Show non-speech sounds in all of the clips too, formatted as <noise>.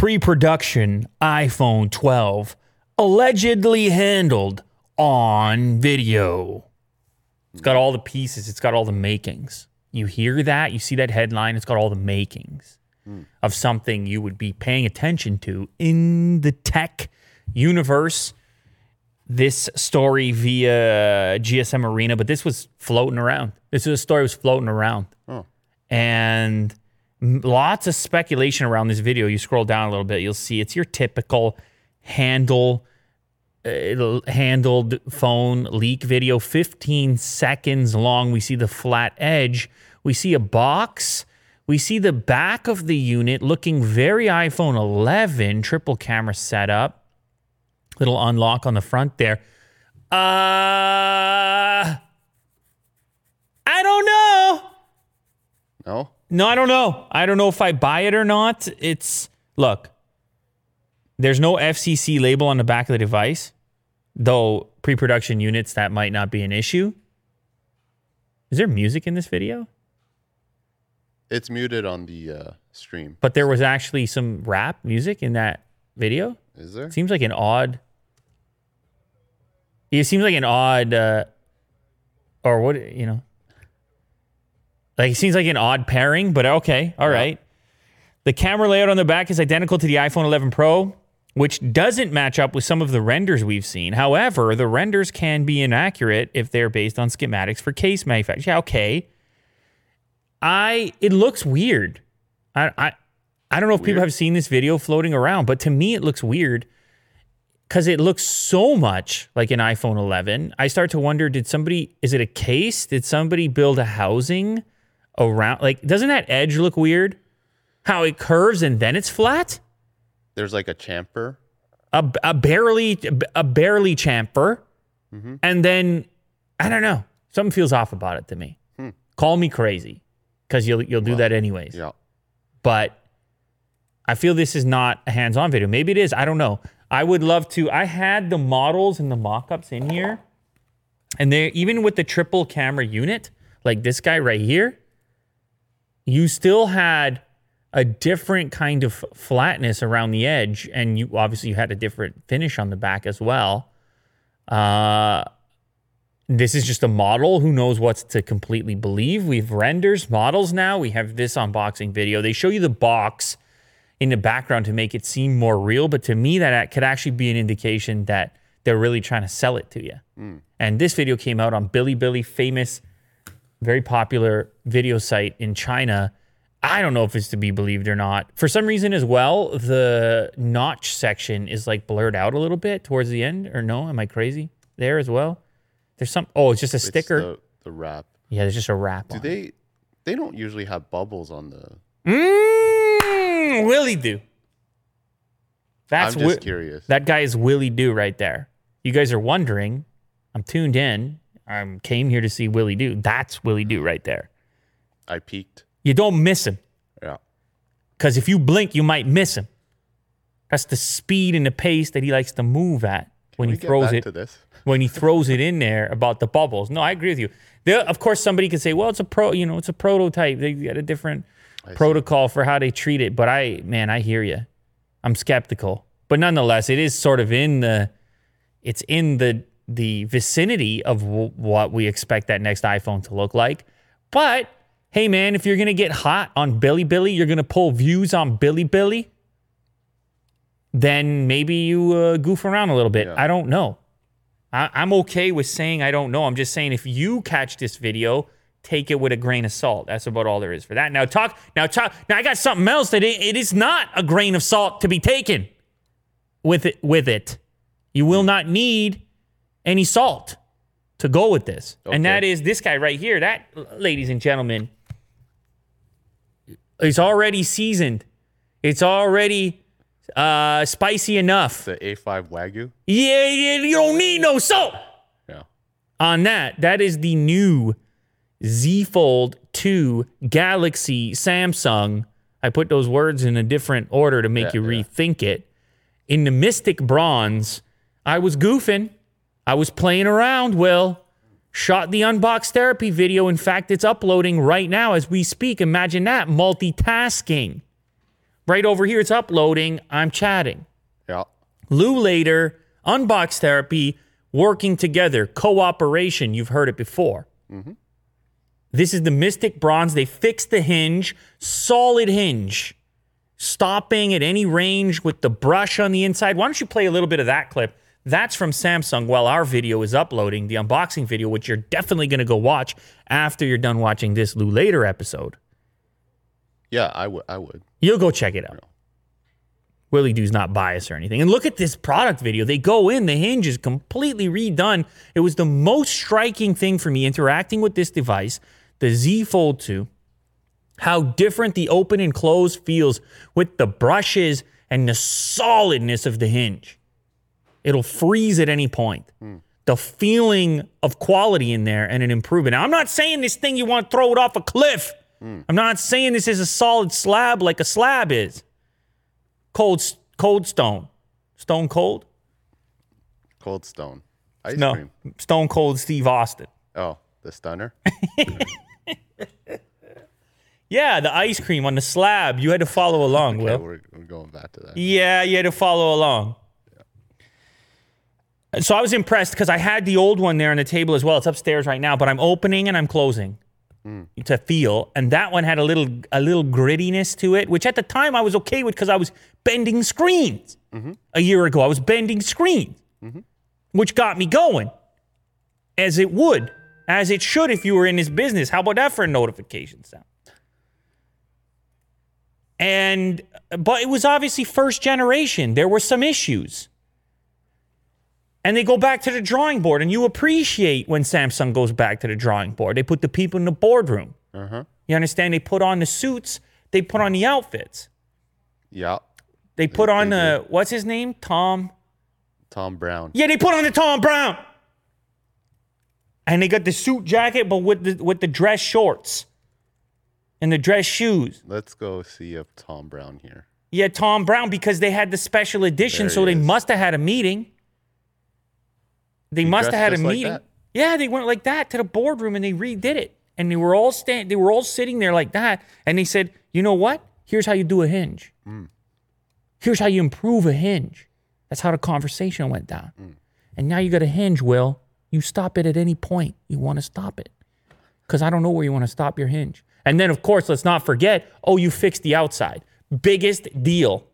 pre production iPhone 12 allegedly handled on video. It's got all the pieces, it's got all the makings. You hear that, you see that headline, it's got all the makings hmm. of something you would be paying attention to in the tech universe. This story via GSM Arena, but this was floating around. This is a story was floating around. And m- lots of speculation around this video. You scroll down a little bit, you'll see it's your typical handle uh, handled phone leak video 15 seconds long. We see the flat edge. We see a box. We see the back of the unit looking very iphone 11 triple camera setup. Little unlock on the front there. Uh i don't know. No? No, I don't know. I don't know if I buy it or not. It's look. There's no FCC label on the back of the device, though pre-production units that might not be an issue. Is there music in this video? It's muted on the uh, stream. But there was actually some rap music in that video. Is there? Seems like an odd. It seems like an odd, uh, or what you know. Like it seems like an odd pairing, but okay, all right. The camera layout on the back is identical to the iPhone 11 Pro, which doesn't match up with some of the renders we've seen. However, the renders can be inaccurate if they're based on schematics for case manufacturers. Yeah, okay. I it looks weird. I I I don't know if people have seen this video floating around, but to me it looks weird because it looks so much like an iPhone 11. I start to wonder: Did somebody? Is it a case? Did somebody build a housing around? Like, doesn't that edge look weird? How it curves and then it's flat? There's like a chamfer. A, a barely a barely chamfer, mm-hmm. and then I don't know. Something feels off about it to me. Hmm. Call me crazy, because you'll you'll do that anyways. Yeah. but I feel this is not a hands-on video. Maybe it is. I don't know. I would love to. I had the models and the mock-ups in here, and they even with the triple camera unit, like this guy right here, you still had a different kind of flatness around the edge, and you obviously you had a different finish on the back as well. Uh, this is just a model. Who knows what's to completely believe? We've renders models now. We have this unboxing video. They show you the box in the background to make it seem more real, but to me, that could actually be an indication that they're really trying to sell it to you. And this video came out on Bilibili, famous, very popular video site in China. I don't know if it's to be believed or not. For some reason, as well, the notch section is like blurred out a little bit towards the end. Or no, am I crazy there as well? There's some. Oh, it's just a It's sticker. The, the wrap. yeah, there's just a wrap. Do on it. they? They don't usually have bubbles on the. Mm, Willie do. That's I'm just Wi- curious. That guy is Willie Do right there. You guys are wondering. I'm tuned in. I came here to see Willie Do. That's Willie Do right there. I peeked. You don't miss him Yeah. because if you blink, you might miss him. That's the speed and the pace that he likes to move at when he throws it. to this. <laughs> when he throws it in there about the bubbles. No, I agree with you. There, of course, somebody could say, "Well, it's a pro, you know, it's a prototype. They got a different protocol for how they treat it." But I, man, I hear you. I'm skeptical, but nonetheless, it is sort of in the, it's in the the vicinity of w- what we expect that next iPhone to look like. But hey, man, if you're gonna get hot on Bilibili, you're gonna pull views on Bilibili. Then maybe you uh, goof around a little bit. Yeah. I don't know. I, I'm okay with saying I don't know. I'm just saying if you catch this video, take it with a grain of salt. That's about all there is for that. Now talk. Now talk. Now I got something else that it, it is not a grain of salt to be taken with it. With it, you will not need any salt to go with this, and that is this guy right here. That, ladies and gentlemen, is already seasoned. It's already uh, spicy enough. The A5 Wagyu. Yeah, yeah, you don't need no salt Yeah. on that. That is the new Z Fold 2 Galaxy Samsung. I put those words in a different order to make Yeah, you yeah. rethink it. In the Mystic Bronze, I was goofing. I was playing around, Will. Shot the unbox therapy video. In fact, it's uploading right now as we speak. Imagine that multitasking. Right over here, it's uploading. I'm chatting. Yeah. Lew Later, Unbox Therapy, working together, cooperation. You've heard it before. Mm-hmm. This is the Mystic Bronze. They fixed the hinge, solid hinge, stopping at any range with the brush on the inside. Why don't you play a little bit of that clip? That's from Samsung while our video is uploading, the unboxing video, which you're definitely going to go watch after you're done watching this Lew Later episode. Yeah, I would. I would. You'll go check it out. Willie Doo's not biased or anything. And look at this product video. They go in, the hinge is completely redone. It was the most striking thing for me interacting with this device, the Z Fold 2, how different the open and close feels with the brushes and the solidness of the hinge. It'll freeze at any point. Hmm. The feeling of quality in there and an improvement. Now, I'm not saying this thing you want to throw it off a cliff. Hmm. I'm not saying this is a solid slab like a slab is. Cold, cold stone, stone cold. Cold Stone. Ice No, cream. stone cold Steve Austin. Oh, the stunner. <laughs> Yeah, the ice cream on the slab. You had to follow along, Okay, Will. we're, we're going back to that. Yeah, you had to follow along. So I was impressed because I had the old one there on the table as well. It's upstairs right now, but I'm opening and I'm closing hmm. to feel, and that one had a little a little grittiness to it, which at the time I was okay with because I was bending screens mm-hmm. a year ago. I was bending screens, mm-hmm. which got me going, as it would, as it should if you were in this business. How about that for a notification sound? And but it was obviously first generation. There were some issues. And they go back to the drawing board, and you appreciate when Samsung goes back to the drawing board. They put the people in the boardroom. Uh-huh. You understand? They put on the suits, they put on the outfits. Yeah. They put on they the what's his name? Tom. Thom Browne. Yeah, they put on the Thom Browne. And they got the suit jacket, but with the with the dress shorts and the dress shoes. Let's go see if Thom Browne here. Yeah, Thom Browne because they had the special edition, There so they is. must have had a meeting. They must have had a just like meeting. yeah, they went like that to the boardroom and they redid it. And they were all stand they were all sitting there like that. And they said, you know what? Here's how you do a hinge. Mm. Here's how you improve a hinge. That's how the conversation went down. Mm. And now you got a hinge, Will. You stop it at any point you want to stop it. Because I don't know where you want to stop your hinge. And then, of course, let's not forget oh, you fixed the outside. Biggest deal.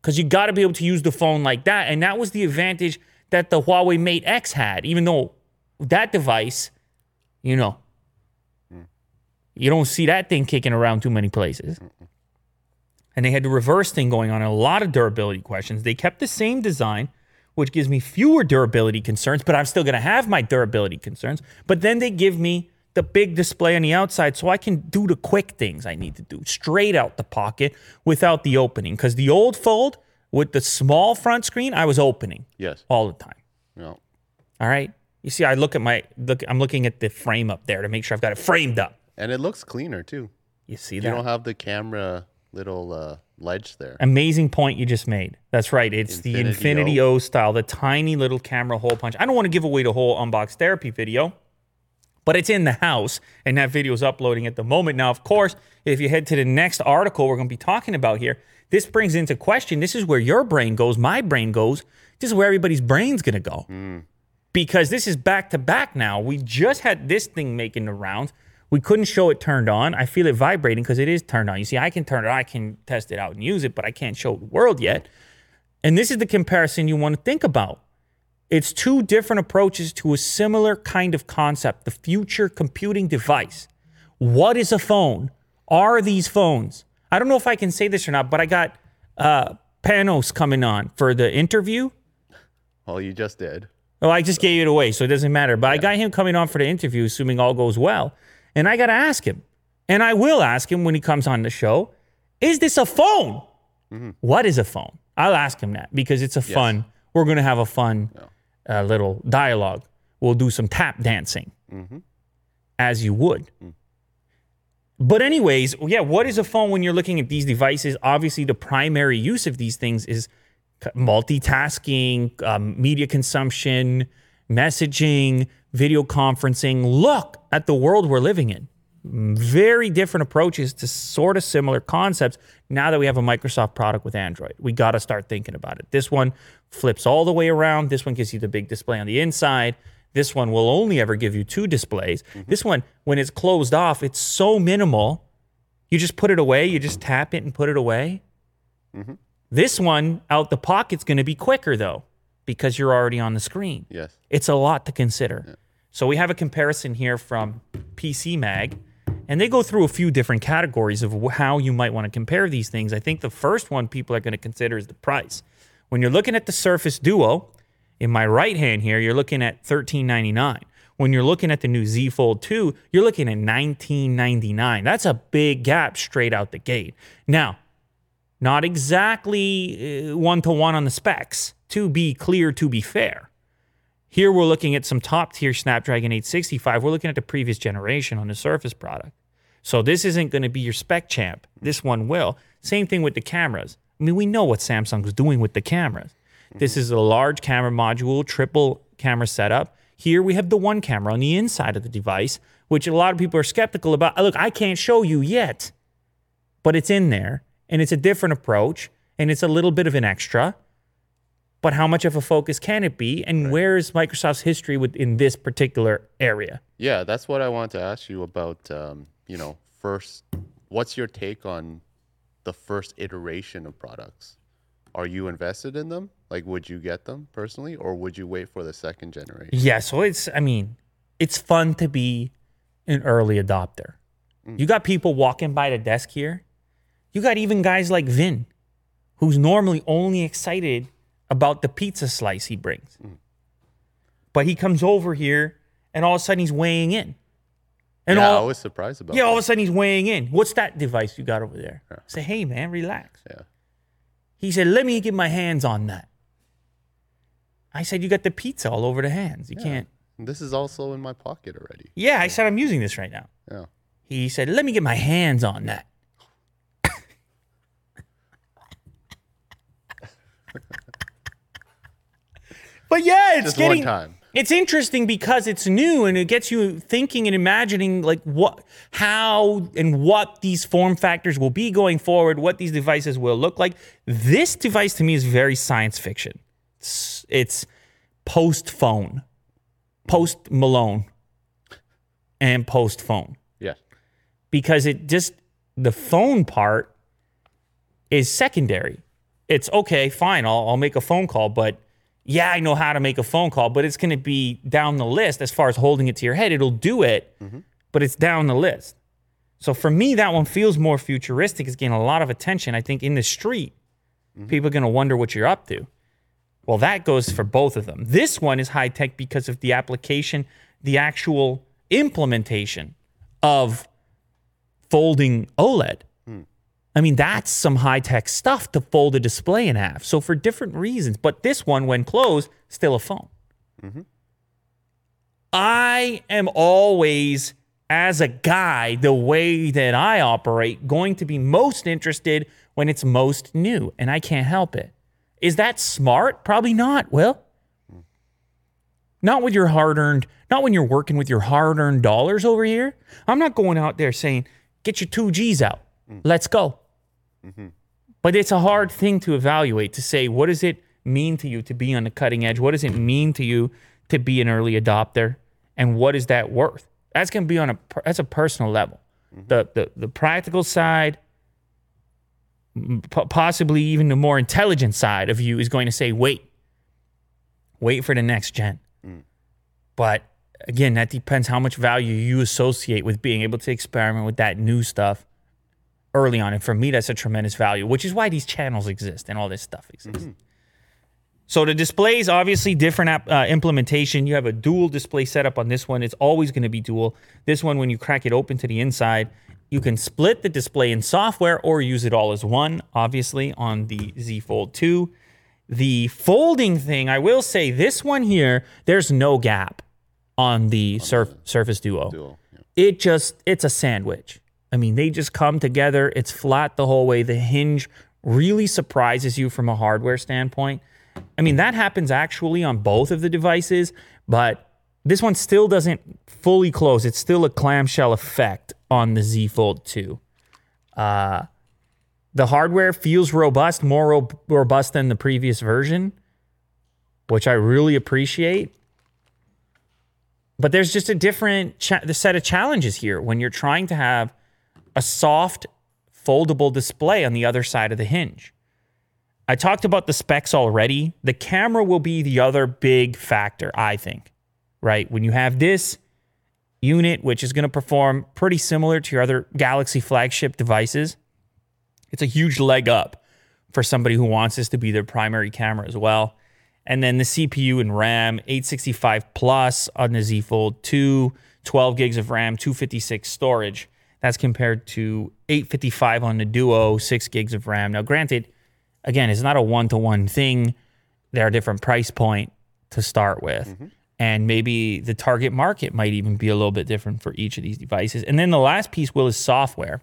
Because you got to be able to use the phone like that. And that was the advantage that the Huawei Mate X had, even though that device, you know, you don't see that thing kicking around too many places. And they had the reverse thing going on, a lot of durability questions. They kept the same design, which gives me fewer durability concerns, but I'm still going to have my durability concerns. But then they give me the big display on the outside so I can do the quick things I need to do straight out the pocket without the opening. Because the old Fold with the small front screen, I was opening Yes. all the time. Yeah. All right. You see, I look at my look. I'm looking at the frame up there to make sure I've got it framed up. And it looks cleaner too. You see You that? don't have the camera little uh, ledge there. Amazing point you just made. That's right. It's the Infinity Infinity O style, the tiny little camera hole punch. I don't want to give away the whole unbox therapy video, but it's in the house and that video is uploading at the moment. Now, of course, if you head to the next article we're going to be talking about here, this brings into question this is where your brain goes, my brain goes. This is where everybody's brain's going to go. Hmm. Because this is back to back now. We just had this thing making the rounds. We couldn't show it turned on. I feel it vibrating because it is turned on. You see, I can turn it on, I can test it out and use it, but I can't show the world yet. And this is the comparison you want to think about. It's two different approaches to a similar kind of concept the future computing device. What is a phone? Are these phones? I don't know if I can say this or not, but I got uh, Panos coming on for the interview. Well, you just did. Well, I just gave it away, so it doesn't matter. But I got him coming on for the interview, assuming all goes well. And I got to ask him, and I will ask him when he comes on the show is this a phone? What is a phone? I'll ask him that because it's a fun, we're going to have a fun uh, little dialogue. We'll do some tap dancing as you would. But, anyways, yeah, what is a phone when you're looking at these devices? Obviously, the primary use of these things is multitasking, um, media consumption, messaging, video conferencing. Look at the world we're living in. very different approaches to sort of similar concepts now that we have a Microsoft product with Android. We got to start thinking about it. This one flips all the way around. This one gives you the big display on the inside. This one will only ever give you two displays. This one, when it's closed off, it's so minimal. You just put it away, you just tap it and put it away. This one out the pocket's going to be quicker though because you're already on the screen. Yes. It's a lot to consider. So we have a comparison here from PC Mag, and they go through a few different categories of how you might want to compare these things. I think the first one people are going to consider is the price. When you're looking at the Surface Duo, in my right hand here, you're looking at $13.99. When you're looking at the new Z Fold 2, you're looking at $19.99. That's a big gap straight out the gate. Now, not exactly one to one on the specs, to be clear, to be fair. Here we're looking at some top tier Snapdragon 865. We're looking at the previous generation on the Surface product. So this isn't going to be your spec champ. This one will. Same thing with the cameras. I mean, we know what Samsung's doing with the cameras. This is a large camera module, triple camera setup. Here we have the one camera on the inside of the device, which a lot of people are skeptical about. Look, I can't show you yet, but it's in there and it's a different approach and it's a little bit of an extra. But how much of a focus can it be? And where is Microsoft's history within this particular area? Yeah, that's what I want to ask you about. Um, you know, first, what's your take on the first iteration of products? Are you invested in them? Like, would you get them personally, or would you wait for the second generation? Yeah, so it's I mean, it's fun to be an early adopter. Mm. You got people walking by the desk here. You got even guys like Vin, who's normally only excited about the pizza slice he brings. Mm. But he comes over here and all of a sudden he's weighing in. And yeah, I all was surprised about. yeah, all of a sudden he's weighing in. What's that device you got over there? I say, hey man, relax. Yeah. He said, let me get my hands on that. I said, you got the pizza all over the hands. You can't. This is also in my pocket already. Yeah, I said I'm using this right now. Yeah. He said, let me get my hands on that. <laughs> but yeah, it's Just getting one time. It's interesting because it's new and it gets you thinking and imagining like what how and what these form factors will be going forward, what these devices will look like. This device to me is very science fiction. It's, it's post phone, post Malone, and post phone Yes. because it just the phone part is secondary. It's okay, fine, I'll, I'll make a phone call, but yeah, I know how to make a phone call, but it's going to be down the list as far as holding it to your head. It'll do it, mm-hmm. but it's down the list. So for me, that one feels more futuristic. It's getting a lot of attention. I think in the street, mm-hmm. people are going to wonder what you're up to. Well, that goes for both of them. This one is high tech because of the application, the actual implementation of folding OLED. I mean, that's some high tech stuff to fold a display in half. So, for different reasons, but this one, when closed, still a phone. I am always, as a guy, the way that I operate, going to be most interested when it's most new, and I can't help it. Is that smart? Probably not, Will. Not with your hard earned, not when you're working with your hard earned dollars over here. I'm not going out there saying, get your two G's out. Let's go. Mm-hmm. But it's a hard thing to evaluate to say, what does it mean to you to be on the cutting edge? What does it mean to you to be an early adopter? And what is that worth? That's going to be on a, that's a personal level. Mm-hmm. The, the, the practical side, possibly even the more intelligent side of you is going to say, wait, wait for the next gen. Mm. But again, that depends how much value you associate with being able to experiment with that new stuff early on. And for me, that's a tremendous value, which is why these channels exist and all this stuff exists. So the display is obviously different app, uh, implementation. You have a dual display setup on this one. It's always going to be dual. This one, when you crack it open to the inside, you can split the display in software or use it all as one. Obviously, on the Z Fold 2, the folding thing, I will say this one here, there's no gap on the Surf, Surface Duo Dual. Yeah. it just it's a sandwich. I mean, they just come together. It's flat the whole way. The hinge really surprises you from a hardware standpoint. I mean, that happens actually on both of the devices, but this one still doesn't fully close. It's still a clamshell effect on the Z Fold 2. Uh, the hardware feels robust, more ro- robust than the previous version, which I really appreciate. But there's just a different cha- the set of challenges here when you're trying to have a soft, foldable display on the other side of the hinge. I talked about the specs already. The camera will be the other big factor, I think, right? When you have this unit, which is going to perform pretty similar to your other Galaxy flagship devices, it's a huge leg up for somebody who wants this to be their primary camera as well. And then the CPU and RAM, 865 plus on the Z Fold 2, 12 gigs of RAM, 256 storage. That's compared to 855 on the Duo, 6 gigs of RAM. Now, granted, again, it's not a one to one thing. There are different price point to start with. And maybe the target market might even be a little bit different for each of these devices. And then the last piece, Will, is software.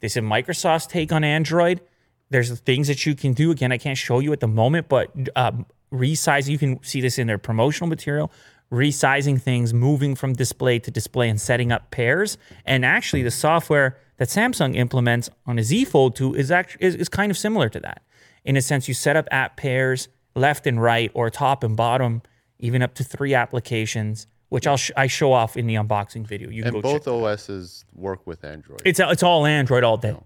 This is Microsoft's take on Android. There's things that you can do. Again, I can't show you at the moment, but um, resizing, you can see this in their promotional material, resizing things, moving from display to display and setting up pairs. And actually, the software that Samsung implements on a Z Fold 2 is, actually, is, is kind of similar to that. In a sense, you set up app pairs left and right or top and bottom, even up to three applications, which I'll sh- I show off in the unboxing video. You And go check both OSs work with Android. it's it's all Android all day.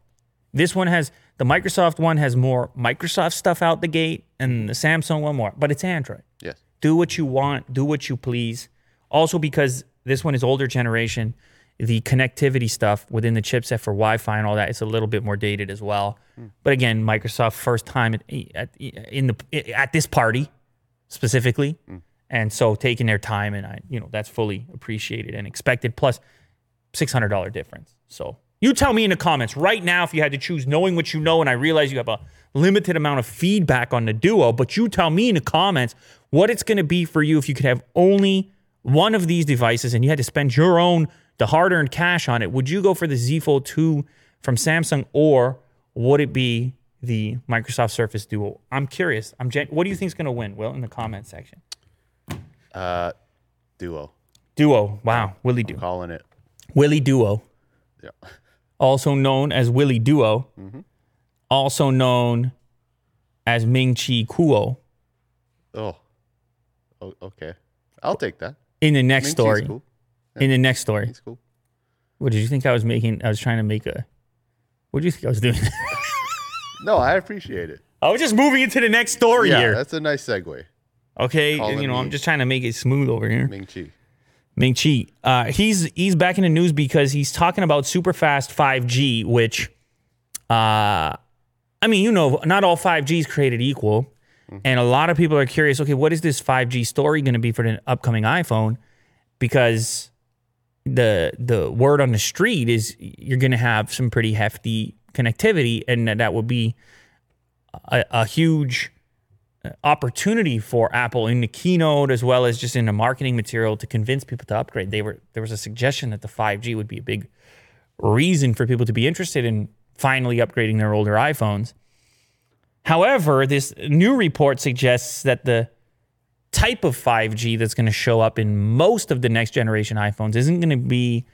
This one has the Microsoft one has more Microsoft stuff out the gate, and the Samsung one more, but it's Android. yes. Do what you want, do what you please. Also, because this one is older generation, the connectivity stuff within the chipset for Wi-Fi and all that, it's a little bit more dated as well. Hmm. But again, Microsoft first time at, at in the at this party specifically, hmm. and so taking their time, and I you know that's fully appreciated and expected. Plus, six hundred dollar difference. So you tell me in the comments right now if you had to choose, knowing what you know, and I realize you have a limited amount of feedback on the Duo, but you tell me in the comments what it's going to be for you if you could have only one of these devices and you had to spend your own the hard-earned cash on it. Would you go for the Z Fold 2 from Samsung or would it be the Microsoft Surface Duo? I'm curious. I'm gen- what do you think is going to win? Will in the comment section. Uh, Duo. Duo. Wow, Willie Duo. Calling it. Willie Duo. Yeah. Also known as Willie Duo, mm-hmm. also known as Ming Chi Kuo Oh. oh. Okay. I'll take that. in the next Ming story. Cool. In the next story. It's cool. What did you think I was making? I was trying to make a. What do you think I was doing? <laughs> No, I appreciate it. I was just moving into the next story Yeah, here. that's a nice segue. Okay, calling you know, I'm just trying to make it smooth over here. Ming Chi. Ming Chi. Uh, he's he's back in the news because he's talking about super fast 5G, which, uh, I mean, you know, not all 5G is created equal, and a lot of people are curious. Okay, what is this 5G story going to be for the upcoming iPhone? Because the the word on the street is you're going to have some pretty hefty connectivity, and that, that would be a, a huge opportunity for Apple in the keynote as well as just in the marketing material to convince people to upgrade. They were there was a suggestion that the 5G would be a big reason for people to be interested in finally upgrading their older iPhones. However, this new report suggests that the type of 5G that's going to show up in most of the next generation iPhones isn't going to be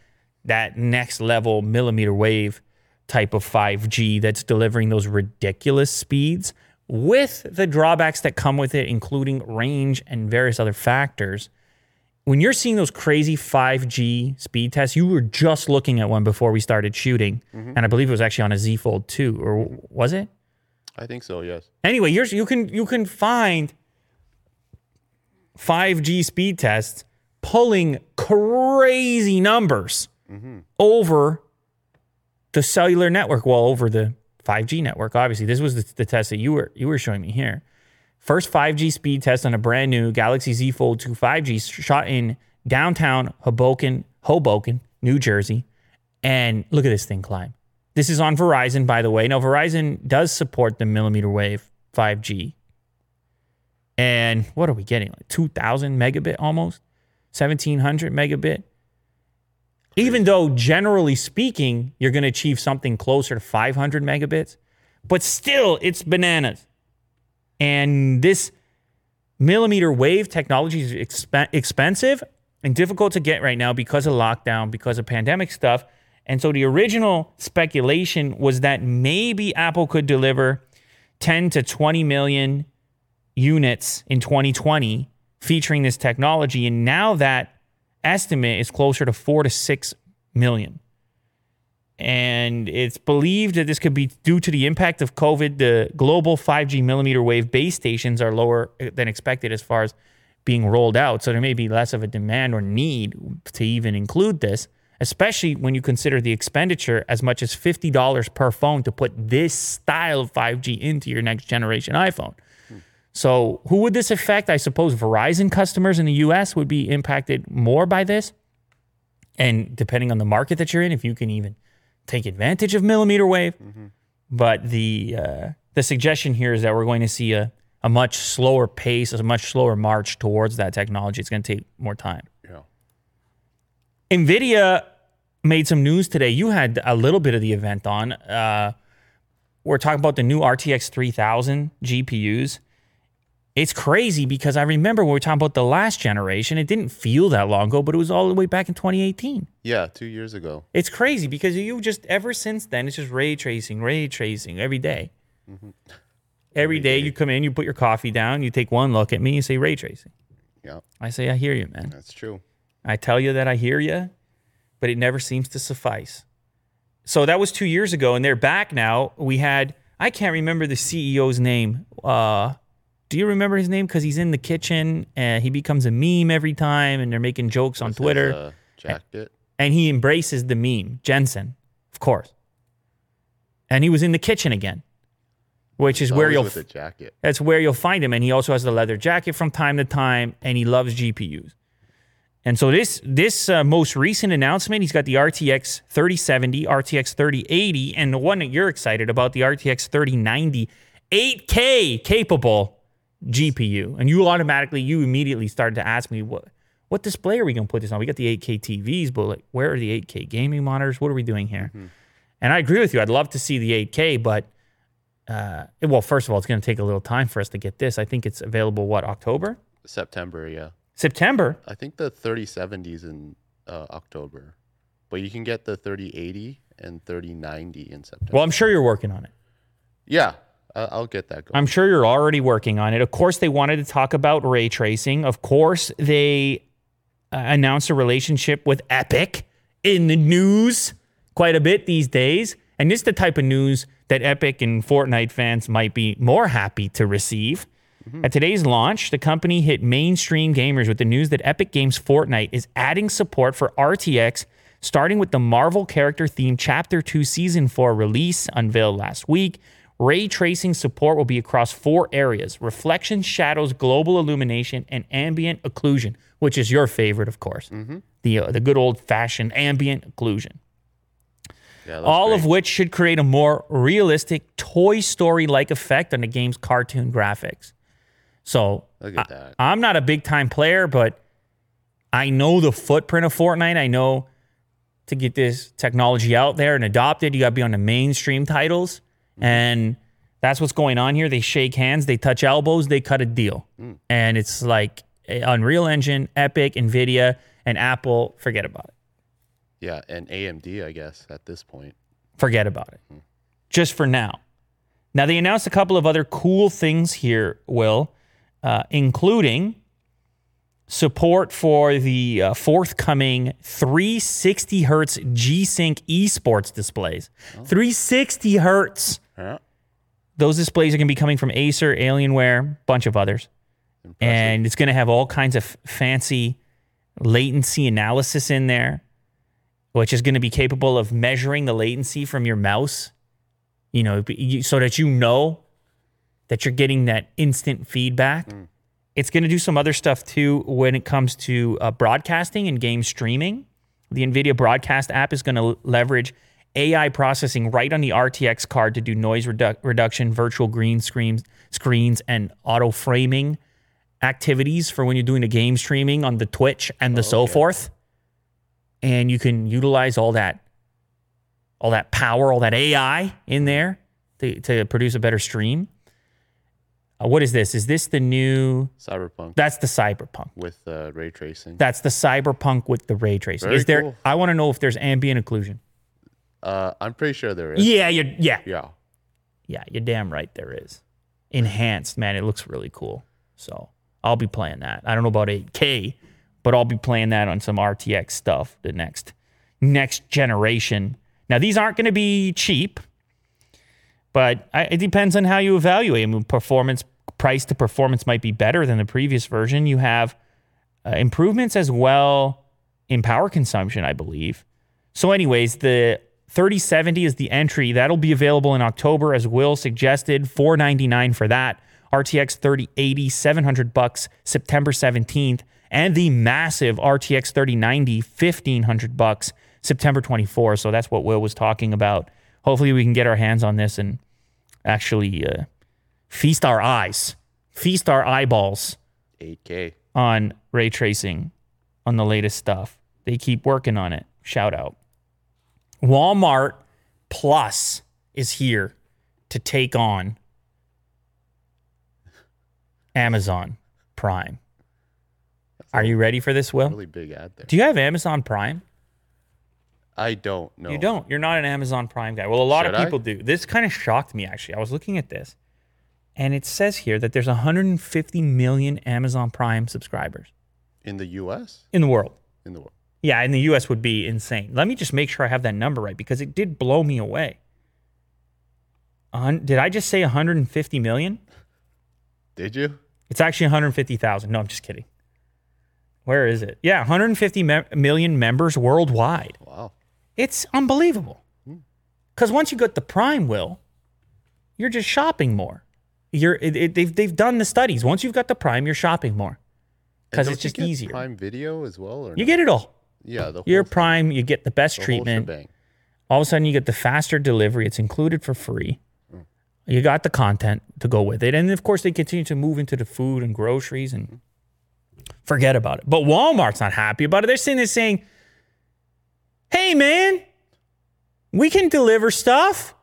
that next level millimeter wave type of 5G that's delivering those ridiculous speeds with the drawbacks that come with it, including range and various other factors. When you're seeing those crazy 5G speed tests, you were just looking at one before we started shooting, mm-hmm. and I believe it was actually on a Z Fold 2, or was it? I think so. Yes. Anyway, you're, you can you can find 5G speed tests pulling crazy numbers mm-hmm. over the cellular network, well, over the 5G network. Obviously, this was the, the test that you were you were showing me here. First 5G speed test on a brand new Galaxy Z Fold 2 5G shot in downtown Hoboken, Hoboken, New Jersey. And look at this thing climb. This is on Verizon, by the way. Now, Verizon does support the millimeter wave 5G. And what are we getting? Like 2,000 megabit almost? 1,700 megabit? Even though, generally speaking, you're going to achieve something closer to 500 megabits, but still, it's bananas. And this millimeter wave technology is exp- expensive and difficult to get right now because of lockdown, because of pandemic stuff. And so the original speculation was that maybe Apple could deliver 10 to 20 million units in 2020 featuring this technology. And now that estimate is closer to 4 to 6 million. And it's believed that this could be due to the impact of COVID. The global 5G millimeter wave base stations are lower than expected as far as being rolled out. So there may be less of a demand or need to even include this, especially when you consider the expenditure as much as $50 per phone to put this style of 5G into your next generation iPhone. So, who would this affect? I suppose Verizon customers in the US would be impacted more by this. And depending on the market that you're in, if you can even take advantage of millimeter wave. But the uh, the suggestion here is that we're going to see a, a much slower pace, a much slower march towards that technology. It's going to take more time. Yeah. NVIDIA made some news today. You had a little bit of the event on. Uh, we're talking about the new RTX 3000 GPUs. It's crazy because I remember when we were talking about the last generation, it didn't feel that long ago, but it was all the way back in 2018. Yeah, two years ago. It's crazy because you just, ever since then, it's just ray tracing, ray tracing every day. Every day you come in, you put your coffee down, you take one look at me, you say ray tracing. Yeah, I say, I hear you, man. that's true. I tell you that I hear you, but it never seems to suffice. So that was two years ago, and they're back now. We had I can't remember the CEO's name. Uh, do you remember his name? Because he's in the kitchen and he becomes a meme every time, and they're making jokes on Twitter, uh, jacket. and he embraces the meme. Jensen, of course. And he was in the kitchen again, which is where you'll with a jacket. that's where you'll find him. And he also has the leather jacket from time to time, and he loves GPUs. And so this this uh, most recent announcement, he's got the RTX 3070, RTX 3080, and the one that you're excited about, the RTX 3090, 8K capable GPU. And you automatically, you immediately started to ask me what what display are we going to put this on? We got the 8K TVs, but like, where are the 8K gaming monitors? What are we doing here? And I agree with you. I'd love to see the 8K, but uh, well, first of all, it's going to take a little time for us to get this. I think it's available what October, September, yeah. September. I think the 3070s in uh, October, but you can get the 3080 and 3090 in September. Well, I'm sure you're working on it. yeah, I'll get that going. I'm sure you're already working on it. Of course, they wanted to talk about ray tracing. Of course, they uh, announced a relationship with Epic in the news quite a bit these days. And this is the type of news that Epic and Fortnite fans might be more happy to receive. At today's launch, the company hit mainstream gamers with the news that Epic Games Fortnite is adding support for RTX, starting with the Marvel character themed Chapter 2 Season 4 release unveiled last week. Ray tracing support will be across four areas reflection, shadows, global illumination, and ambient occlusion, which is your favorite, of course. The, uh, the good old fashioned ambient occlusion yeah, all great. of which should create a more realistic Toy Story like effect on the game's cartoon graphics. So that. I'm not a big time player, but I know the footprint of Fortnite. I know to get this technology out there and adopted, you got to be on the mainstream titles. And that's what's going on here. They shake hands, they touch elbows, they cut a deal. And it's like Unreal Engine, Epic, Nvidia, and Apple, forget about it. Yeah, and AMD, I guess, at this point. forget about it. Just for now. Now, they announced a couple of other cool things here, Will, uh, including support for the uh, forthcoming 360 hertz G Sync esports displays. 360 hertz. Yeah. Those displays are going to be coming from Acer, Alienware, bunch of others. And it's going to have all kinds of fancy latency analysis in there, which is going to be capable of measuring the latency from your mouse, you know, so that you know that you're getting that instant feedback. It's going to do some other stuff too when it comes to uh, broadcasting and game streaming. The NVIDIA Broadcast app is going to leverage AI processing right on the RTX card to do noise redu- reduction, virtual green screens, screens, and auto framing activities for when you're doing the game streaming on the Twitch and the so forth. And you can utilize all that, all that power, all that AI in there to, to produce a better stream. Uh, what is this? Is this the new? Cyberpunk That's the cyberpunk. with uh, ray tracing. That's the cyberpunk with the ray tracing. Very is there? cool. I want to know if there's ambient occlusion. Uh, I'm pretty sure there is. Yeah, you're, yeah, Yeah. yeah. You're damn right. There is enhanced. Man, it looks really cool. So I'll be playing that. I don't know about 8K, but I'll be playing that on some RTX stuff. The next next generation. Now these aren't going to be cheap, but I, it depends on how you evaluate. I mean, performance price to performance might be better than the previous version. You have uh, improvements as well in power consumption, I believe. So, anyways, the 3070 is the entry. That'll be available in October, as Will suggested. 499 for that. RTX 3080, 700 bucks, September 17th, and the massive RTX 3090, 1500 bucks, September 24th. So that's what Will was talking about. Hopefully, we can get our hands on this and actually uh, feast our eyes, feast our eyeballs 8K. on ray tracing on the latest stuff. They keep working on it. Shout out. Walmart Plus is here to take on Amazon Prime. Are you ready for this, Will? Really big ad there. Do you have Amazon Prime? I don't know. You don't. You're not an Amazon Prime guy. Well, a lot Should of I? people do. This kind of shocked me, actually. I was looking at this, and it says here that there's 150 million Amazon Prime subscribers In the U.S. in the world. In the world. Yeah, in the US would be insane. Let me just make sure I have that number right because it did blow me away. Did I just say 150 million? Did you? It's actually 150,000. No, I'm just kidding. Where is it? Yeah, 150 me- million members worldwide. Wow. It's unbelievable. Because once you got the Prime, will you're just shopping more. You're it, it, they've they've done the studies. Once you've got the Prime, you're shopping more because it's you just get easier. Prime Video as well, or You no? get it all. Yeah the whole Your thing, Prime, you get the best the treatment. all of a sudden you get the faster delivery. It's included for free. Mm. You got the content to go with it. And of course they continue to move into the food and groceries and mm-hmm. forget about it. But walmart's not happy about it. They're sitting there saying hey man we can deliver stuff.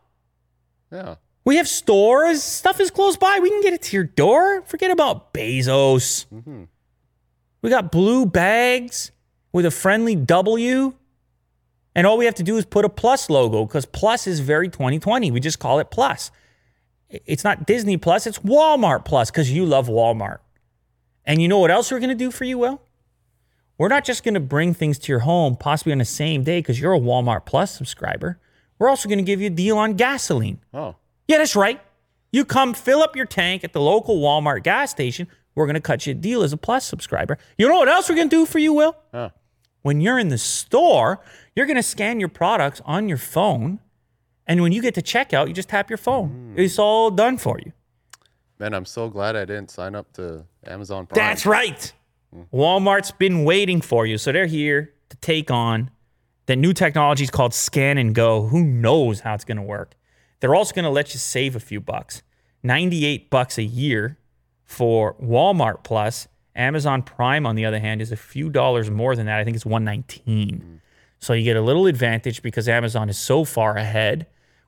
Yeah. we have stores. Stuff is close by. We can get it to your door. Forget about bezos. Mm-hmm. We got blue bags with a friendly w and all we have to do is put a plus logo because plus is very 2020. We just call it plus. It's not Disney Plus, it's Walmart Plus because you love Walmart. And you know what else we're going to do for you, Will? We're not just going to bring things to your home possibly on the same day because you're a Walmart Plus subscriber. We're also going to give you a deal on gasoline. Oh. Yeah, that's right. You come fill up your tank at the local Walmart gas station. We're going to cut you a deal as a Plus subscriber. You know what else we're going to do for you, Will? Huh. When you're in the store, you're going to scan your products on your phone. And when you get to checkout, you just tap your phone. Mm. It's all done for you. Man, I'm so glad I didn't sign up to Amazon Prime. That's right. Mm. Walmart's been waiting for you. So they're here to take on the new technology is called Scan and Go. Who knows how it's going to work? They're also going to let you save a few bucks. 98 bucks a year for Walmart Plus. Amazon Prime, on the other hand, is a few dollars more than that. I think it's 119. Mm. So you get a little advantage because Amazon is so far ahead.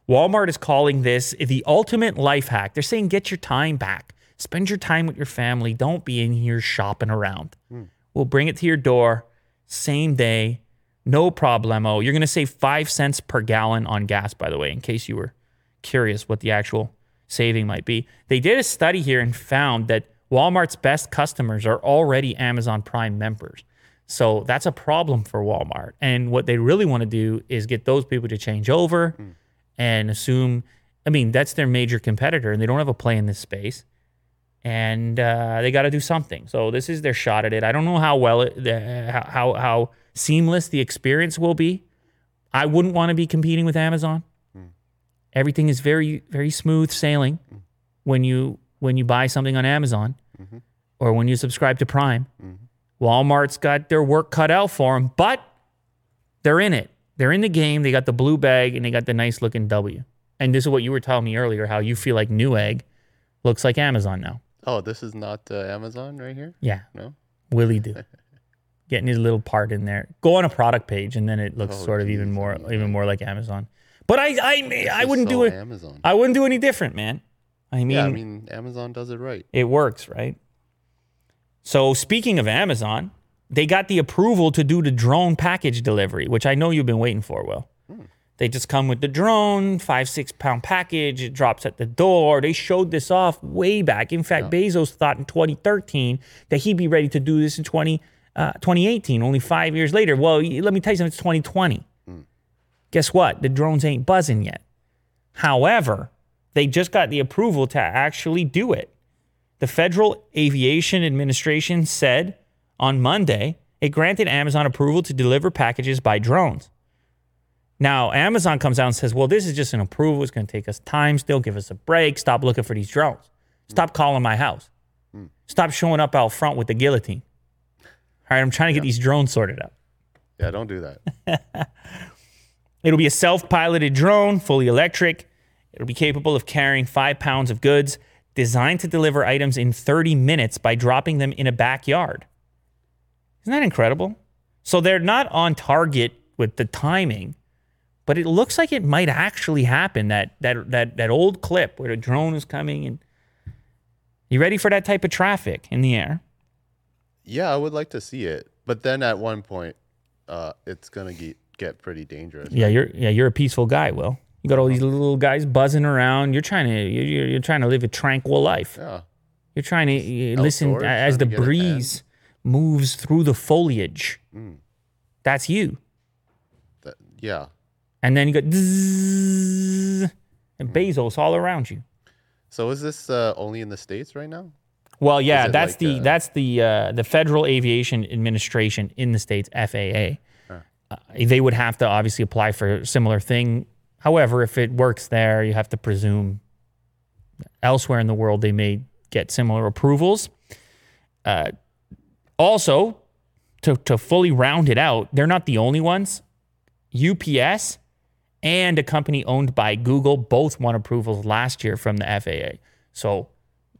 Walmart is calling this the ultimate life hack. They're saying get your time back. Spend your time with your family. Don't be in here shopping around. Hmm. We'll bring it to your door same day, no problemo. You're going to save five cents per gallon on gas, by the way, in case you were curious what the actual saving might be. They did a study here and found that Walmart's best customers are already Amazon Prime members. So that's a problem for Walmart. And what they really want to do is get those people to change over mm. and assume, I mean, that's their major competitor and they don't have a play in this space. And uh, they got to do something. So this is their shot at it. I don't know how well it, the, how, how how seamless the experience will be. I wouldn't want to be competing with Amazon. Mm. Everything is very very smooth sailing mm. when you when you buy something on Amazon or when you subscribe to Prime. Walmart's got their work cut out for them, but they're in it. They're in the game. They got the blue bag and they got the nice looking W. And this is what you were telling me earlier how you feel like Newegg looks like Amazon now. Oh, this is not uh, Amazon right here? Yeah, No? Willie do. <laughs> Getting his little part in there. Go on a product page and then it looks Oh, sort of even more oh my even more like Amazon. But I I I wouldn't do it. Amazon. I wouldn't do any different, man. I mean, yeah, I mean Amazon does it right. it works, right? So speaking of Amazon, they got the approval to do the drone package delivery, which I know you've been waiting for, Will. They just come with the drone, five, six pound package. It drops at the door. They showed this off way back. In fact, Bezos thought in 2013 that he'd be ready to do this in 20, uh, 2018, only five years later. Well, let me tell you something, it's 2020. Guess what? The drones ain't buzzing yet. However, they just got the approval to actually do it. The Federal Aviation Administration said on Monday it granted Amazon approval to deliver packages by drones. Now, Amazon comes out and says, well, this is just an approval. It's going to take us time still. Give us a break. Stop looking for these drones. Stop calling my house. Hmm. Stop showing up out front with the guillotine. All right, I'm trying to get these drones sorted out. Yeah, don't do that. <laughs> It'll be a self piloted drone, fully electric. It'll be capable of carrying five pounds of goods, designed to deliver items in 30 minutes by dropping them in a backyard. Isn't that incredible? So they're not on target with the timing, but it looks like it might actually happen. That that that that old clip where the drone is coming and you ready for that type of traffic in the air? yeah, I would like to see it, but then at one point, uh, it's gonna get get pretty dangerous. Yeah, you're yeah, you're a peaceful guy, Will. You got all these little guys buzzing around. You're trying to you're, you're trying to live a tranquil life. Yeah, You're trying to uh, listen Outdoors, as the to get a tan. breeze moves through the foliage. That's you. that, yeah. And then you got zzz, and Bezos all around you. So is this uh, only in the states right now? Well, yeah, that's like, the uh, that's the uh, the Federal Aviation Administration in the states, FAA. Uh, they would have to obviously apply for a similar thing. However, if it works there, you have to presume elsewhere in the world they may get similar approvals. Uh, also, to to fully round it out, they're not the only ones. UPS and a company owned by Google both won approvals last year from the FAA. So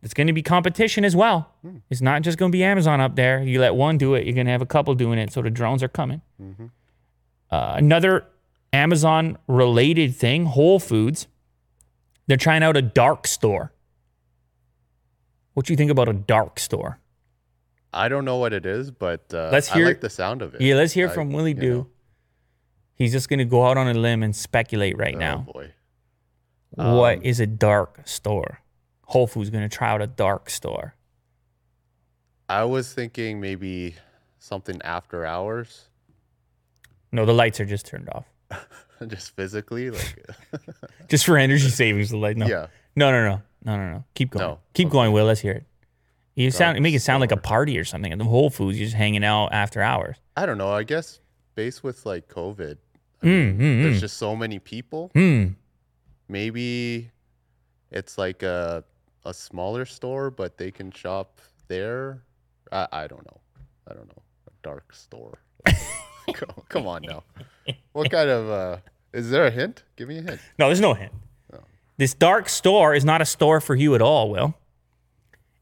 it's going to be competition as well. It's not just going to be Amazon up there. You let one do it, you're going to have a couple doing it. So the drones are coming. Uh, another Amazon related thing Whole Foods, they're trying out a dark store. What do you think about a dark store? I don't know what it is, but uh, Let's I hear- like the sound of it. Yeah, let's hear I- from Willie Do. know. He's just going to go out on a limb and speculate right Oh now. boy. What is a dark store? Whole Foods going to try out a dark store. I was thinking maybe something after hours, No, the lights are just turned off. <laughs> just physically, like <laughs> Just for energy savings, the light. No. yeah. No, no, no, no, no, no. Keep going. No. Keep going, Will. Let's hear it. You sound Dark make it sound like a party or something. At the Whole Foods, you're just hanging out after hours. I don't know. I guess based with like COVID, Mm, mm, there's mm. just so many people. Hmm. Maybe it's like a a smaller store, but they can shop there. I, I don't know. I don't know. A dark store. <laughs> come on now. What kind of uh is there a hint? Give me a hint. No, there's no hint. This dark store is not a store for you at all, Will.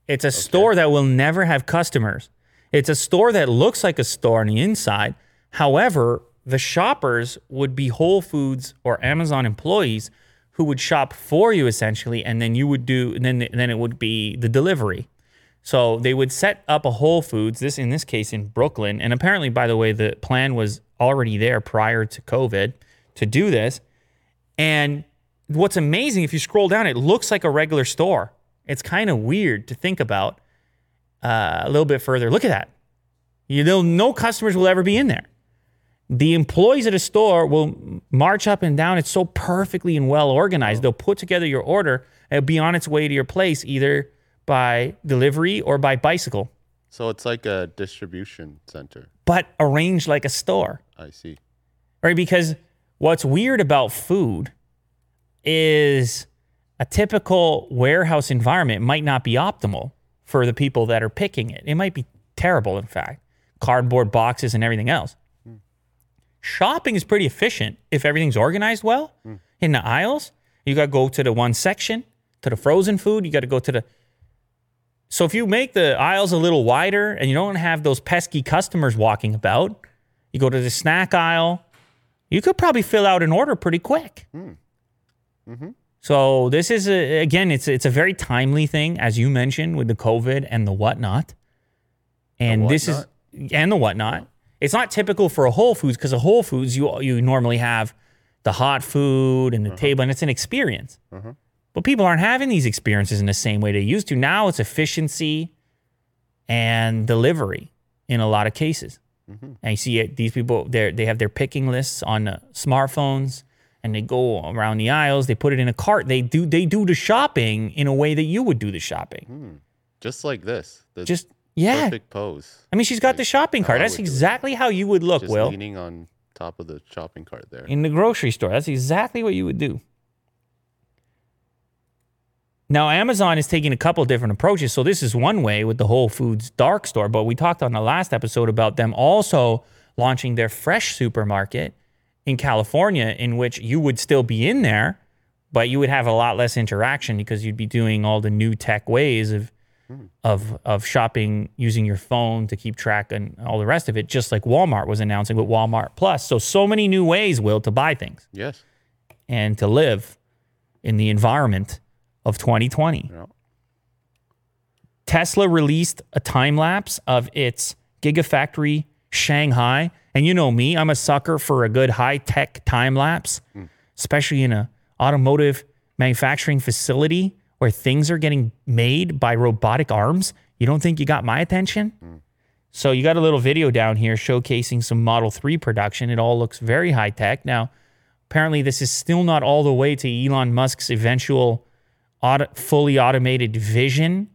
It's a store that will never have customers. It's a store that looks like a store on the inside. However, the shoppers would be Whole Foods or Amazon employees who would shop for you essentially, and then you would do, and then then it would be the delivery. So they would set up a Whole Foods, this in this case in Brooklyn, and apparently, by the way, the plan was already there prior to COVID to do this. And what's amazing, if you scroll down, it looks like a regular store. It's kind of weird to think about uh, a little bit further. Look at that. You know, no customers will ever be in there. The employees at a store will march up and down. It's so perfectly and well organized. They'll put together your order and it'll be on its way to your place either by delivery or by bicycle, So it's like a distribution center. but arranged like a store. I see. right? Because what's weird about food is a typical warehouse environment might not be optimal for the people that are picking it. It might be terrible, in fact, cardboard boxes and everything else. Hmm. Shopping is pretty efficient if everything's organized well hmm. in the aisles. You got to go to the one section, to the frozen food. You got to go to the. So if you make the aisles a little wider and you don't have those pesky customers walking about, you go to the snack aisle, you could probably fill out an order pretty quick. Hmm. Mm-hmm. So this is a, again, it's it's a very timely thing, as you mentioned, with the COVID and the whatnot. And this is and the whatnot. It's not typical for a Whole Foods because a Whole Foods you you normally have the hot food and the uh-huh. table, and it's an experience. Uh-huh. But people aren't having these experiences in the same way they used to. Now it's efficiency and delivery in a lot of cases. Mm-hmm. And you see it, these people, they they have their picking lists on uh, smartphones, and they go around the aisles. They put it in a cart. They do they do the shopping in a way that you would do the shopping. Hmm. Just like this. The Just yeah. perfect pose. I mean, she's got the shopping cart. That's would do it. exactly how you would look, Just Will, leaning on top of the shopping cart there. in the grocery store. That's exactly what you would do. Now, Amazon is taking a couple different approaches. So, this is one way with the Whole Foods dark store, but we talked on the last episode about them also launching their fresh supermarket in California, in which you would still be in there, but you would have a lot less interaction because you'd be doing all the new tech ways of. Hmm. Of, of shopping using your phone to keep track and all the rest of it, just like Walmart was announcing with Walmart Plus. So, so many new ways, Will, to buy things Yes. and to live in the environment of 2020. Yeah. Tesla released a time lapse of its Gigafactory Shanghai. And you know me, I'm a sucker for a good high tech time lapse, hmm. especially in an automotive manufacturing facility where things are getting made by robotic arms. You don't think you got my attention? Hmm. So you got a little video down here showcasing some Model 3 production. It all looks very high tech. Now, apparently this is still not all the way to Elon Musk's eventual auto, fully automated vision,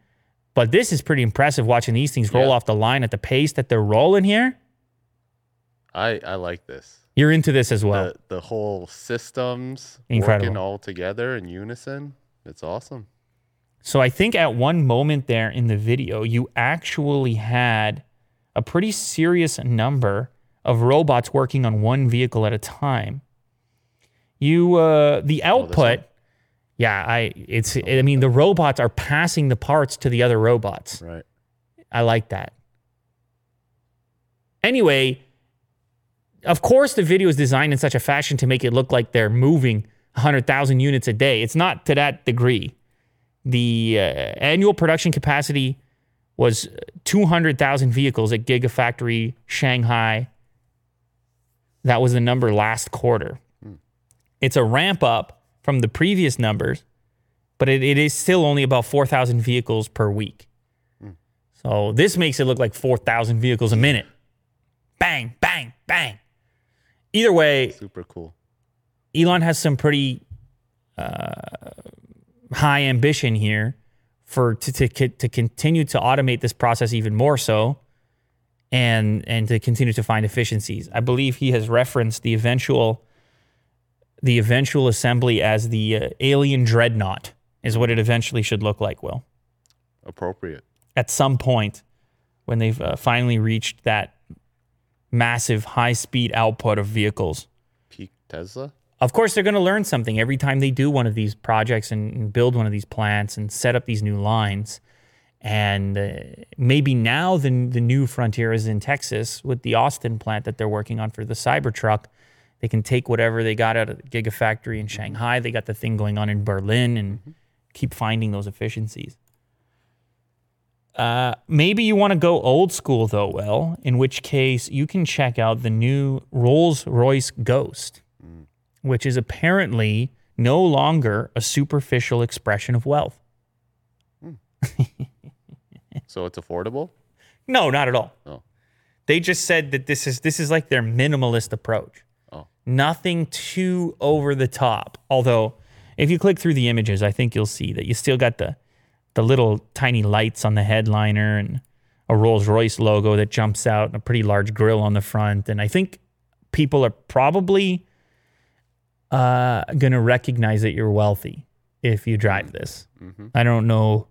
but this is pretty impressive watching these things roll Yeah. off the line at the pace that they're rolling here. I, I like this. You're into this as well. the, the whole systems Incredible. working all together in unison. It's awesome. So I think at one moment there in the video, you actually had a pretty serious number of robots working on one vehicle at a time. You uh the output one? Yeah, I it's I mean the robots are passing the parts to the other robots. Right. I like that. Anyway, of course, the video is designed in such a fashion to make it look like they're moving 100,000 units a day. It's not to that degree. The uh, annual production capacity was 200,000 vehicles at Gigafactory Shanghai. That was the number last quarter. It's a ramp up from the previous numbers, but it, it is still only about 4,000 vehicles per week. So this makes it look like 4,000 vehicles a minute. Bang, bang, bang. Either way, Super cool. Elon has some pretty uh, high ambition here for to, to to continue to automate this process even more so, and and to continue to find efficiencies. I believe he has referenced the eventual the eventual assembly as the uh, alien dreadnought is what it eventually should look like. Will Appropriate. at some point when they've uh, finally reached that massive high speed output of vehicles. Peak Tesla. Of course, they're going to learn something every time they do one of these projects and, and build one of these plants and set up these new lines. And uh, maybe now the, the new frontier is in Texas with the Austin plant that they're working on for the Cybertruck. They can take whatever they got out of the Gigafactory in mm-hmm. Shanghai. They got the thing going on in Berlin and mm-hmm. keep finding those efficiencies. Uh, maybe you want to go old school though, well, in which case you can check out the new Rolls Royce Ghost, mm. which is apparently no longer a superficial expression of wealth. Mm. <laughs> So it's affordable. No, not at all. Oh. They just said that this is this is like their minimalist approach. Nothing too over the top. Although, if you click through the images, I think you'll see that you still got the the little tiny lights on the headliner and a Rolls Royce logo that jumps out and a pretty large grill on the front. And I think people are probably uh, going to recognize that you're wealthy if you drive this. I don't know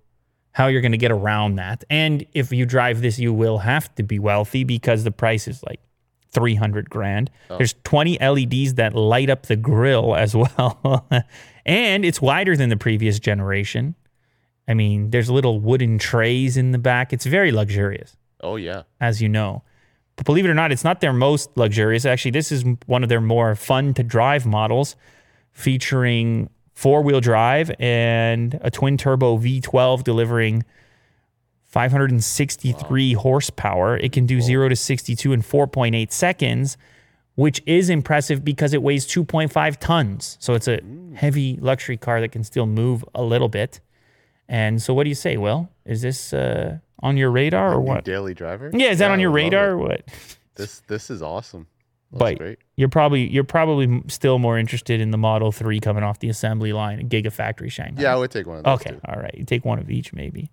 how you're going to get around that. And if you drive this, you will have to be wealthy because the price is like 300 grand. Oh. There's 20 LEDs that light up the grill as well. <laughs> and it's wider than the previous generation. I mean, there's little wooden trays in the back. It's very luxurious, Oh yeah. as you know. But believe it or not, it's not their most luxurious. Actually, this is one of their more fun to drive models featuring four wheel drive and a twin turbo V12 delivering 563 horsepower. It can do 0 to 62 in 4.8 seconds, which is impressive because it weighs 2.5 tons. So it's a heavy luxury car that can still move a little bit. And so, what do you say, Will? Is this uh, on your radar or what? daily driver. Yeah, is that on your radar or what? This this is awesome. That's but great. you're probably you're probably still more interested in the Model 3 coming off the assembly line at Gigafactory Shanghai. Yeah, I would take one of those Okay. too. All right. You take one of each, maybe.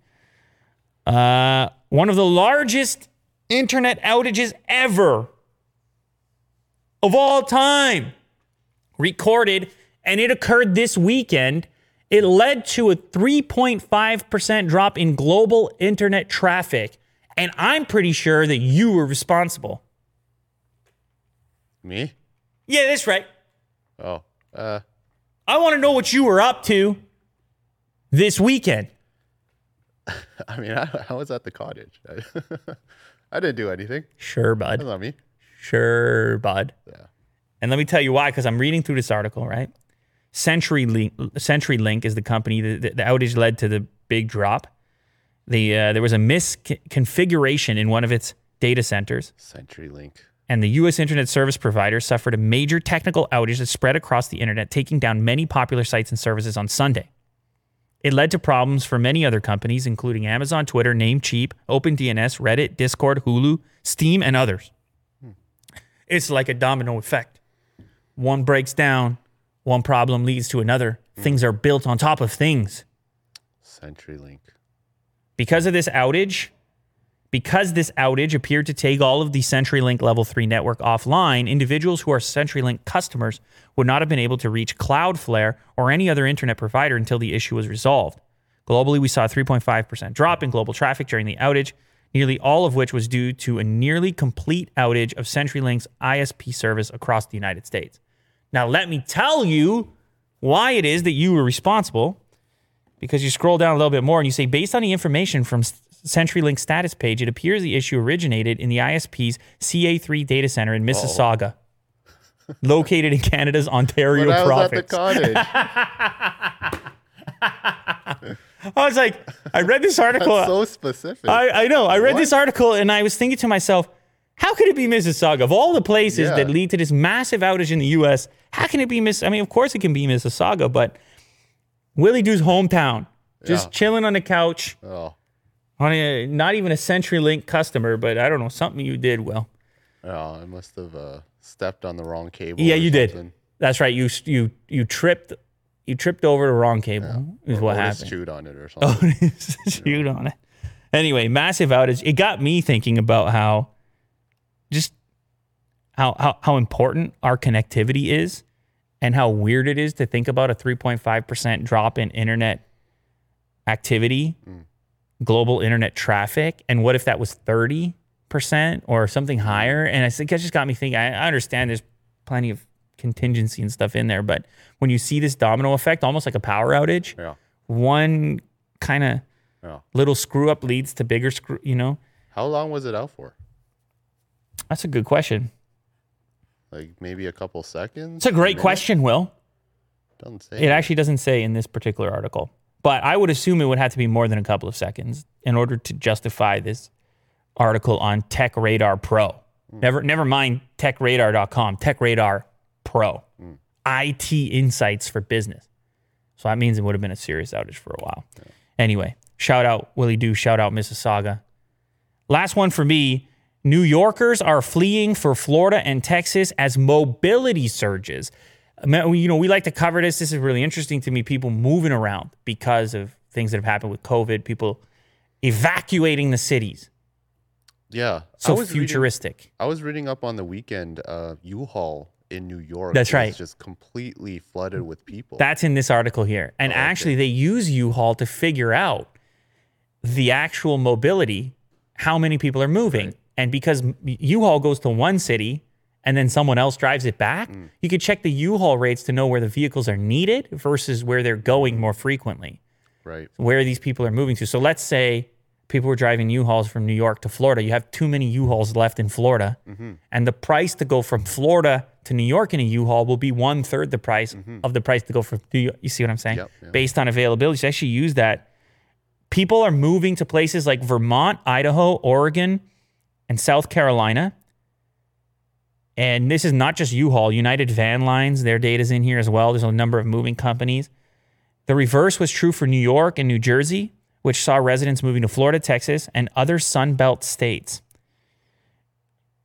Uh, one of the largest internet outages ever of all time recorded, and it occurred this weekend. It led to a 3.5% drop in global internet traffic. And I'm pretty sure that you were responsible. Me? Yeah, that's right. Oh, uh, I want to know what you were up to this weekend. <laughs> I mean, I, I was at the cottage. I, <laughs> I didn't do anything. Sure, That's bud. not me. Sure, bud. Yeah. And let me tell you why, because I'm reading through this article, right? CenturyLink, CenturyLink is the company that the, the outage led to the big drop. The uh, there was a misconfiguration in one of its data centers, CenturyLink. and the U.S. internet service provider suffered a major technical outage that spread across the internet, taking down many popular sites and services on Sunday. It led to problems for many other companies, including Amazon, Twitter, Namecheap, OpenDNS, Reddit, Discord, Hulu, Steam, and others. Hmm. It's like a domino effect. One breaks down, one problem leads to another. Hmm. Things are built on top of things. CenturyLink. Because of this outage, because this outage appeared to take all of the CenturyLink Level 3 network offline, individuals who are CenturyLink customers would not have been able to reach Cloudflare or any other internet provider until the issue was resolved. Globally, we saw a 3.5% drop in global traffic during the outage, nearly all of which was due to a nearly complete outage of CenturyLink's ISP service across the United States. Now, let me tell you why it is that you were responsible because you scroll down a little bit more and you say, based on the information from CenturyLink status page, it appears the issue originated in the ISP's CA3 data center in Mississauga, located in Canada's Ontario But I was province. at the cottage. <laughs> I was like, I read this article. That's so specific. I, I know. I read What? this article and I was thinking to myself, how could it be Mississauga? Of all the places Yeah. that lead to this massive outage in the US, how can it be Miss? I mean, of course it can be Mississauga, but Willie Doo's hometown, just Yeah. chilling on the couch, oh, on a, not even a CenturyLink customer, but I don't know, something you did well. oh, I must have uh, stepped on the wrong cable. Yeah, you did. That's right. You you you tripped you tripped over the wrong cable. Is Or what Otis happened. chewed on it or something. <laughs> Oh, shoot on it. Anyway, massive outage. It got me thinking about how just how how, how important our connectivity is and how weird it is to think about a 3.5% drop in internet activity, global internet traffic. And what if that was 30% or something higher? And I think that just got me thinking. I, I understand there's plenty of contingency and stuff in there, but when you see this domino effect, almost like a power outage, yeah. one kind of Yeah. little screw up leads to bigger screw, you know? How long was it out for? That's a good question. Like maybe a couple seconds? It's a great question, Will. Doesn't say. It actually doesn't say in this particular article, but I would assume it would have to be more than a couple of seconds in order to justify this article on Tech Radar Pro. Hmm. Never, never mind TechRadar.com. Tech Radar Pro, hmm. IT insights for business. So that means it would have been a serious outage for a while. Anyway, shout out Willie Do, Shout out Mississauga. Last one for me. New Yorkers are fleeing for Florida and Texas as mobility surges. I You know, we like to cover this. This is really interesting to me. People moving around because of things that have happened with COVID, people evacuating the cities. yeah. I So was reading- futuristic. I was reading up on the weekend. Uh, U-Haul in New York. That's right. Just completely flooded with people. That's in this article here. And Oh, okay. actually, they use U-Haul to figure out the actual mobility, how many people are moving. And because U-Haul goes to one city and then someone else drives it back, Mm. you could check the U-Haul rates to know where the vehicles are needed versus where they're going more frequently, right. where these people are moving to. So let's say people were driving U-Hauls from New York to Florida. You have too many U-Hauls left in Florida, and the price to go from Florida to New York in a U-Haul will be one third the price of the price to go from New York. You see what I'm saying? Yep, yep. Based on availability, so actually use that. People are moving to places like Vermont, Idaho, Oregon, and South Carolina. And this is not just U-Haul, United Van Lines, their data's in here as well. There's a number of moving companies. The reverse was true for New York and New Jersey, which saw residents moving to Florida, Texas, and other Sun Belt states.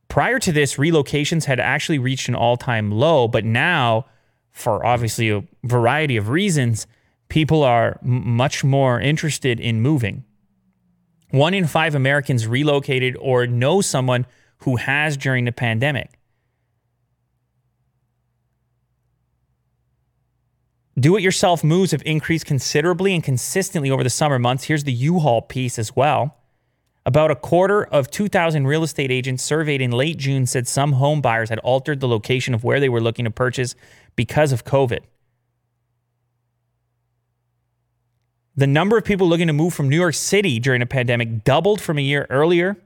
Prior to this, relocations had actually reached an all time low, but now, for obviously a variety of reasons, people are m- much more interested in moving. One in five Americans relocated or know someone who has during the pandemic. Do it yourself moves have increased considerably and consistently over the summer months. Here's the U Haul piece as well. About a quarter of 2,000 real estate agents surveyed in late June said some home buyers had altered the location of where they were looking to purchase because of COVID. The number of people looking to move from New York City during a pandemic doubled from a year earlier.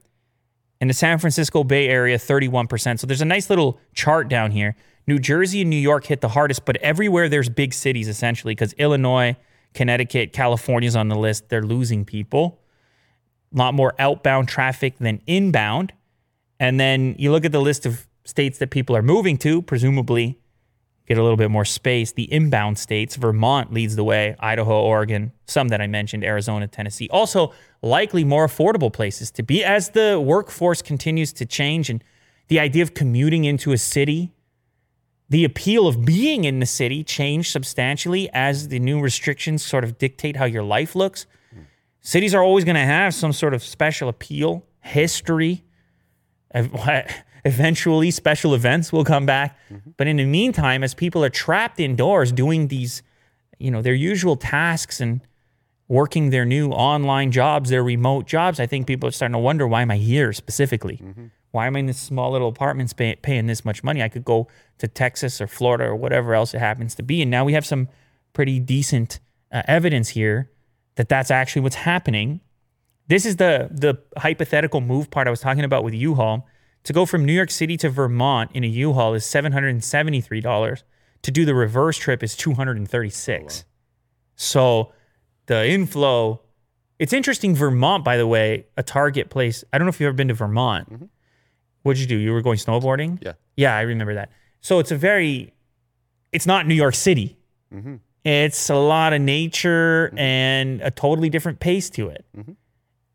In the San Francisco Bay Area, 31%. So there's a nice little chart down here. New Jersey and New York hit the hardest, but everywhere there's big cities essentially because Illinois, Connecticut, California's on the list. They're losing people. A lot more outbound traffic than inbound. And then you look at the list of states that people are moving to, presumably get a little bit more space. The inbound states, Vermont leads the way, Idaho, Oregon, some that I mentioned, Arizona, Tennessee. Also, likely more affordable places to be as the workforce continues to change and the idea of commuting into a city, the appeal of being in the city changed substantially as the new restrictions sort of dictate how your life looks. Cities are always going to have some sort of special appeal, history. <laughs> Eventually, special events will come back. Mm-hmm. But in the meantime, as people are trapped indoors doing these, you know, their usual tasks and working their new online jobs, their remote jobs, I think people are starting to wonder why am I here specifically? Mm-hmm. Why am I in this small little apartment pay, paying this much money? I could go to Texas or Florida or whatever else it happens to be. And now we have some pretty decent uh, evidence here that that's actually what's happening. This is the the hypothetical move part I was talking about with U-Haul. To go from New York City to Vermont in a U-Haul is seven hundred and seventy three dollars. To do the reverse trip is two hundred and thirty six. So the inflow. It's interesting. Vermont, by the way, a target place. I don't know if you've ever been to Vermont. What'd you do? You were going snowboarding. Yeah. Yeah, I remember that. So it's a very. It's not New York City. Mm-hmm. It's a lot of nature mm-hmm. and a totally different pace to it. Mm-hmm.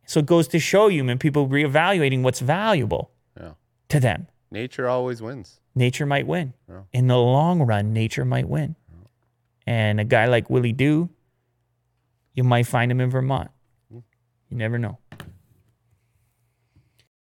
So it goes to show you, man, people reevaluating what's valuable Yeah. to them. Nature always wins. Nature might win. Yeah. In the long run, nature might win. And a guy like Willie Doo, you might find him in Vermont. Mm. You never know.